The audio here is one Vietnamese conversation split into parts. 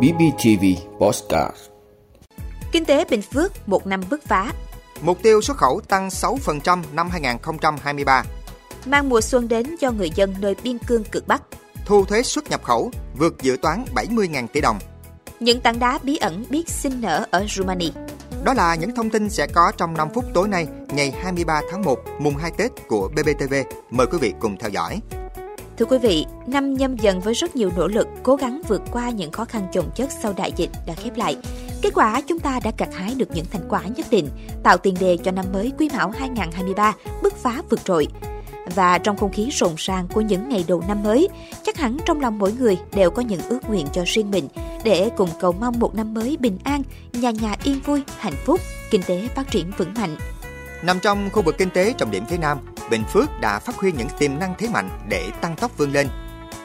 BBTV Postcard. Kinh tế Bình Phước một năm bứt phá. Mục tiêu xuất khẩu tăng 6% năm 2023 Mang mùa xuân đến cho người dân nơi biên cương cực Bắc. Thu thuế xuất nhập khẩu vượt dự toán 70.000 tỷ đồng. Những tảng đá bí ẩn biết sinh nở ở Romania Đó là những thông tin sẽ có trong 5 phút tối nay, ngày 23 tháng 1, mùng 2 Tết của BBTV. Mời quý vị cùng theo dõi. Thưa quý vị, năm nhâm dần với rất nhiều nỗ lực, cố gắng vượt qua những khó khăn chồng chất sau đại dịch đã khép lại. Kết quả chúng ta đã gặt hái được những thành quả nhất định, tạo tiền đề cho năm mới Quý Mão 2023 bứt phá vượt trội. Và trong không khí rộn ràng của những ngày đầu năm mới, chắc hẳn trong lòng mỗi người đều có những ước nguyện cho riêng mình để cùng cầu mong một năm mới bình an, nhà nhà yên vui, hạnh phúc, kinh tế phát triển vững mạnh. Nằm trong khu vực kinh tế trọng điểm phía Nam, Bình Phước đã phát huy những tiềm năng thế mạnh để tăng tốc vươn lên.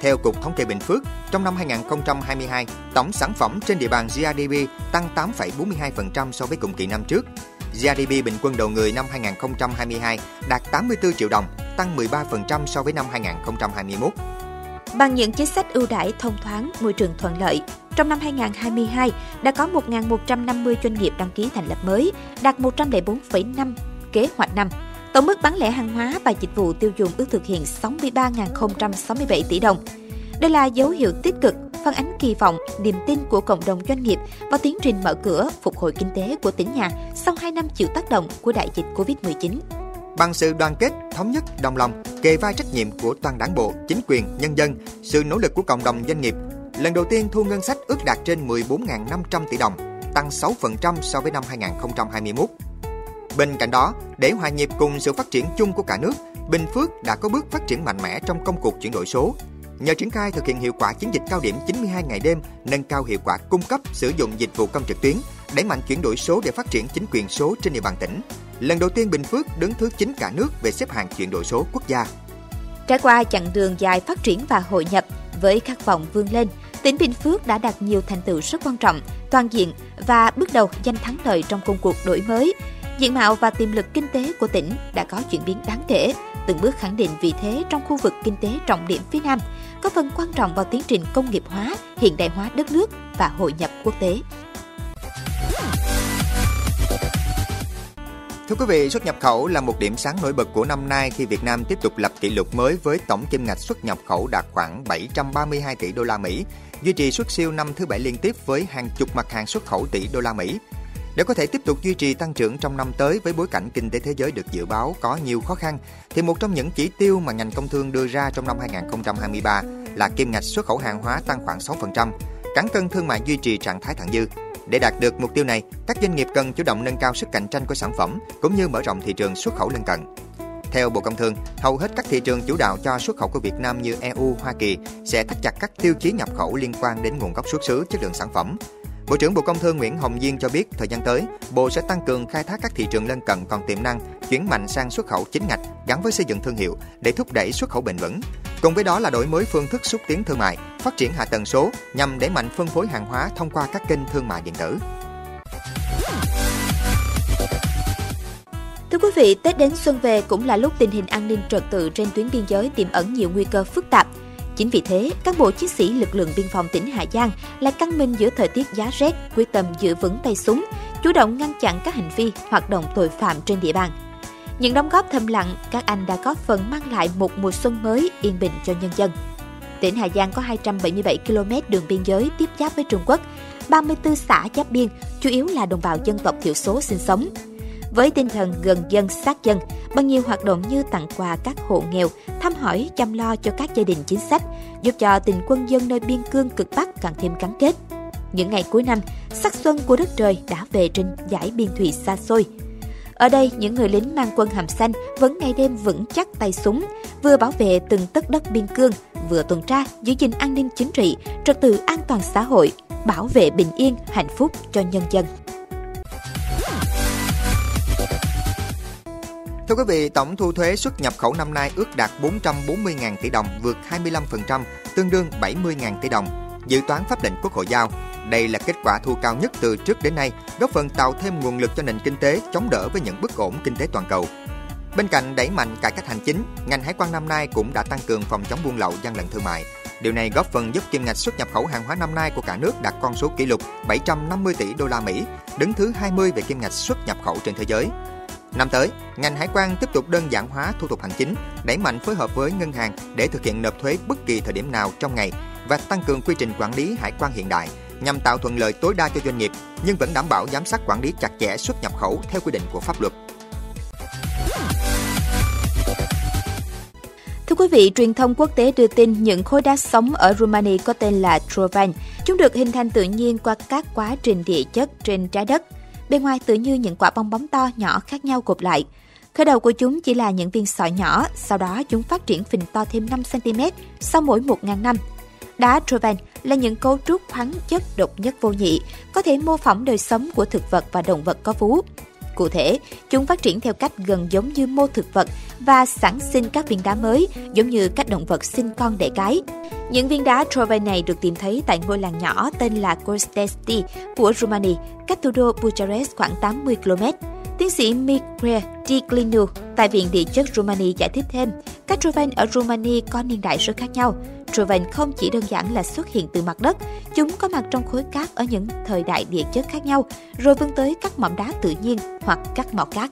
Theo Cục Thống kê Bình Phước, trong năm 2022, tổng sản phẩm trên địa bàn GRDP tăng 8,42% so với cùng kỳ năm trước. GRDP bình quân đầu người năm 2022 đạt 84 triệu đồng, tăng 13% so với năm 2021. Bằng những chính sách ưu đãi thông thoáng, môi trường thuận lợi, trong năm 2022 đã có 1.150 doanh nghiệp đăng ký thành lập mới, đạt 104,5 kế hoạch năm. Tổng mức bán lẻ hàng hóa và dịch vụ tiêu dùng ước thực hiện 63.067 tỷ đồng. Đây là dấu hiệu tích cực, phản ánh kỳ vọng, niềm tin của cộng đồng doanh nghiệp vào tiến trình mở cửa, phục hồi kinh tế của tỉnh nhà sau 2 năm chịu tác động của đại dịch Covid-19. Bằng sự đoàn kết, thống nhất, đồng lòng, kề vai trách nhiệm của toàn đảng bộ, chính quyền, nhân dân, sự nỗ lực của cộng đồng doanh nghiệp, lần đầu tiên thu ngân sách ước đạt trên 14.500 tỷ đồng, tăng 6% so với năm 2021. Bên cạnh đó, để hòa nhịp cùng sự phát triển chung của cả nước, Bình Phước đã có bước phát triển mạnh mẽ trong công cuộc chuyển đổi số. Nhờ triển khai thực hiện hiệu quả chiến dịch cao điểm 92 ngày đêm, nâng cao hiệu quả cung cấp sử dụng dịch vụ công trực tuyến, đẩy mạnh chuyển đổi số để phát triển chính quyền số trên địa bàn tỉnh. Lần đầu tiên Bình Phước đứng thứ 9 cả nước về xếp hạng chuyển đổi số quốc gia. Trải qua chặng đường dài phát triển và hội nhập với khát vọng vươn lên, tỉnh Bình Phước đã đạt nhiều thành tựu rất quan trọng, toàn diện và bước đầu giành thắng lợi trong công cuộc đổi mới, Diện mạo và tiềm lực kinh tế của tỉnh đã có chuyển biến đáng kể, từng bước khẳng định vị thế trong khu vực kinh tế trọng điểm phía Nam, có phần quan trọng vào tiến trình công nghiệp hóa, hiện đại hóa đất nước và hội nhập quốc tế. Thưa quý vị, xuất nhập khẩu là một điểm sáng nổi bật của năm nay khi Việt Nam tiếp tục lập kỷ lục mới với tổng kim ngạch xuất nhập khẩu đạt khoảng 732 tỷ đô la Mỹ, duy trì xuất siêu năm thứ bảy liên tiếp với hàng chục mặt hàng xuất khẩu tỷ đô la Mỹ. Để có thể tiếp tục duy trì tăng trưởng trong năm tới với bối cảnh kinh tế thế giới được dự báo có nhiều khó khăn, thì một trong những chỉ tiêu mà ngành công thương đưa ra trong năm 2023 là kim ngạch xuất khẩu hàng hóa tăng khoảng 6%, cán cân thương mại duy trì trạng thái thặng dư. Để đạt được mục tiêu này, các doanh nghiệp cần chủ động nâng cao sức cạnh tranh của sản phẩm cũng như mở rộng thị trường xuất khẩu lân cận. Theo Bộ Công Thương, hầu hết các thị trường chủ đạo cho xuất khẩu của Việt Nam như EU, Hoa Kỳ sẽ thắt chặt các tiêu chí nhập khẩu liên quan đến nguồn gốc xuất xứ, chất lượng sản phẩm, Bộ trưởng Bộ Công Thương Nguyễn Hồng Diên cho biết thời gian tới, Bộ sẽ tăng cường khai thác các thị trường lân cận còn tiềm năng, chuyển mạnh sang xuất khẩu chính ngạch gắn với xây dựng thương hiệu để thúc đẩy xuất khẩu bền vững. Cùng với đó là đổi mới phương thức xúc tiến thương mại, phát triển hạ tầng số nhằm đẩy mạnh phân phối hàng hóa thông qua các kênh thương mại điện tử. Thưa quý vị, Tết đến xuân về cũng là lúc tình hình an ninh trật tự trên tuyến biên giới tiềm ẩn nhiều nguy cơ phức tạp. Chính vì thế, các bộ chiến sĩ lực lượng biên phòng tỉnh Hà Giang lại căng mình giữa thời tiết giá rét, quyết tâm giữ vững tay súng, chủ động ngăn chặn các hành vi, hoạt động tội phạm trên địa bàn. Những đóng góp thầm lặng, các anh đã có phần mang lại một mùa xuân mới yên bình cho nhân dân. Tỉnh Hà Giang có 277 km đường biên giới tiếp giáp với Trung Quốc, 34 xã giáp biên, chủ yếu là đồng bào dân tộc thiểu số sinh sống. Với tinh thần gần dân sát dân, bằng nhiều hoạt động như tặng quà các hộ nghèo, thăm hỏi chăm lo cho các gia đình chính sách, giúp cho tình quân dân nơi biên cương cực Bắc càng thêm gắn kết. Những ngày cuối năm, sắc xuân của đất trời đã về trên giải biên thủy xa xôi. Ở đây, những người lính mang quân hàm xanh vẫn ngày đêm vững chắc tay súng, vừa bảo vệ từng tấc đất biên cương, vừa tuần tra giữ gìn an ninh chính trị, trật tự an toàn xã hội, bảo vệ bình yên, hạnh phúc cho nhân dân. Thưa quý vị, tổng thu thuế xuất nhập khẩu năm nay ước đạt 440.000 tỷ đồng, vượt 25%, tương đương 70.000 tỷ đồng. Dự toán pháp lệnh Quốc hội giao. Đây là kết quả thu cao nhất từ trước đến nay, góp phần tạo thêm nguồn lực cho nền kinh tế chống đỡ với những bất ổn kinh tế toàn cầu. Bên cạnh đẩy mạnh cải cách hành chính, ngành hải quan năm nay cũng đã tăng cường phòng chống buôn lậu gian lận thương mại, Điều này góp phần giúp kim ngạch xuất nhập khẩu hàng hóa năm nay của cả nước đạt con số kỷ lục 750 tỷ đô la Mỹ, đứng thứ 20 về kim ngạch xuất nhập khẩu trên thế giới. Năm tới, ngành hải quan tiếp tục đơn giản hóa thủ tục hành chính, đẩy mạnh phối hợp với ngân hàng để thực hiện nộp thuế bất kỳ thời điểm nào trong ngày và tăng cường quy trình quản lý hải quan hiện đại nhằm tạo thuận lợi tối đa cho doanh nghiệp nhưng vẫn đảm bảo giám sát quản lý chặt chẽ xuất nhập khẩu theo quy định của pháp luật. Thưa quý vị, truyền thông quốc tế đưa tin những khối đá sống ở Romania có tên là Trovan. Chúng được hình thành tự nhiên qua các quá trình địa chất trên trái đất. Bên ngoài tự như những quả bong bóng to nhỏ khác nhau gộp lại. Khởi đầu của chúng chỉ là những viên sỏi nhỏ, sau đó chúng phát triển phình to thêm 5cm sau mỗi 1.000 năm. Đá Trovan là những cấu trúc khoáng chất độc nhất vô nhị, có thể mô phỏng đời sống của thực vật và động vật có vú. Cụ thể, chúng phát triển theo cách gần giống như mô thực vật và sản sinh các viên đá mới, giống như các động vật sinh con đẻ cái. Những viên đá Trove này được tìm thấy tại ngôi làng nhỏ tên là Costesti của Romania, cách thủ đô Bucharest khoảng 80 km. Tiến sĩ migre Ticlinu tại Viện Địa chất Romania giải thích thêm, các Trovan ở Romania có niên đại rất khác nhau. Trovan không chỉ đơn giản là xuất hiện từ mặt đất, chúng có mặt trong khối cát ở những thời đại địa chất khác nhau, rồi vươn tới các mỏm đá tự nhiên hoặc các mỏ cát.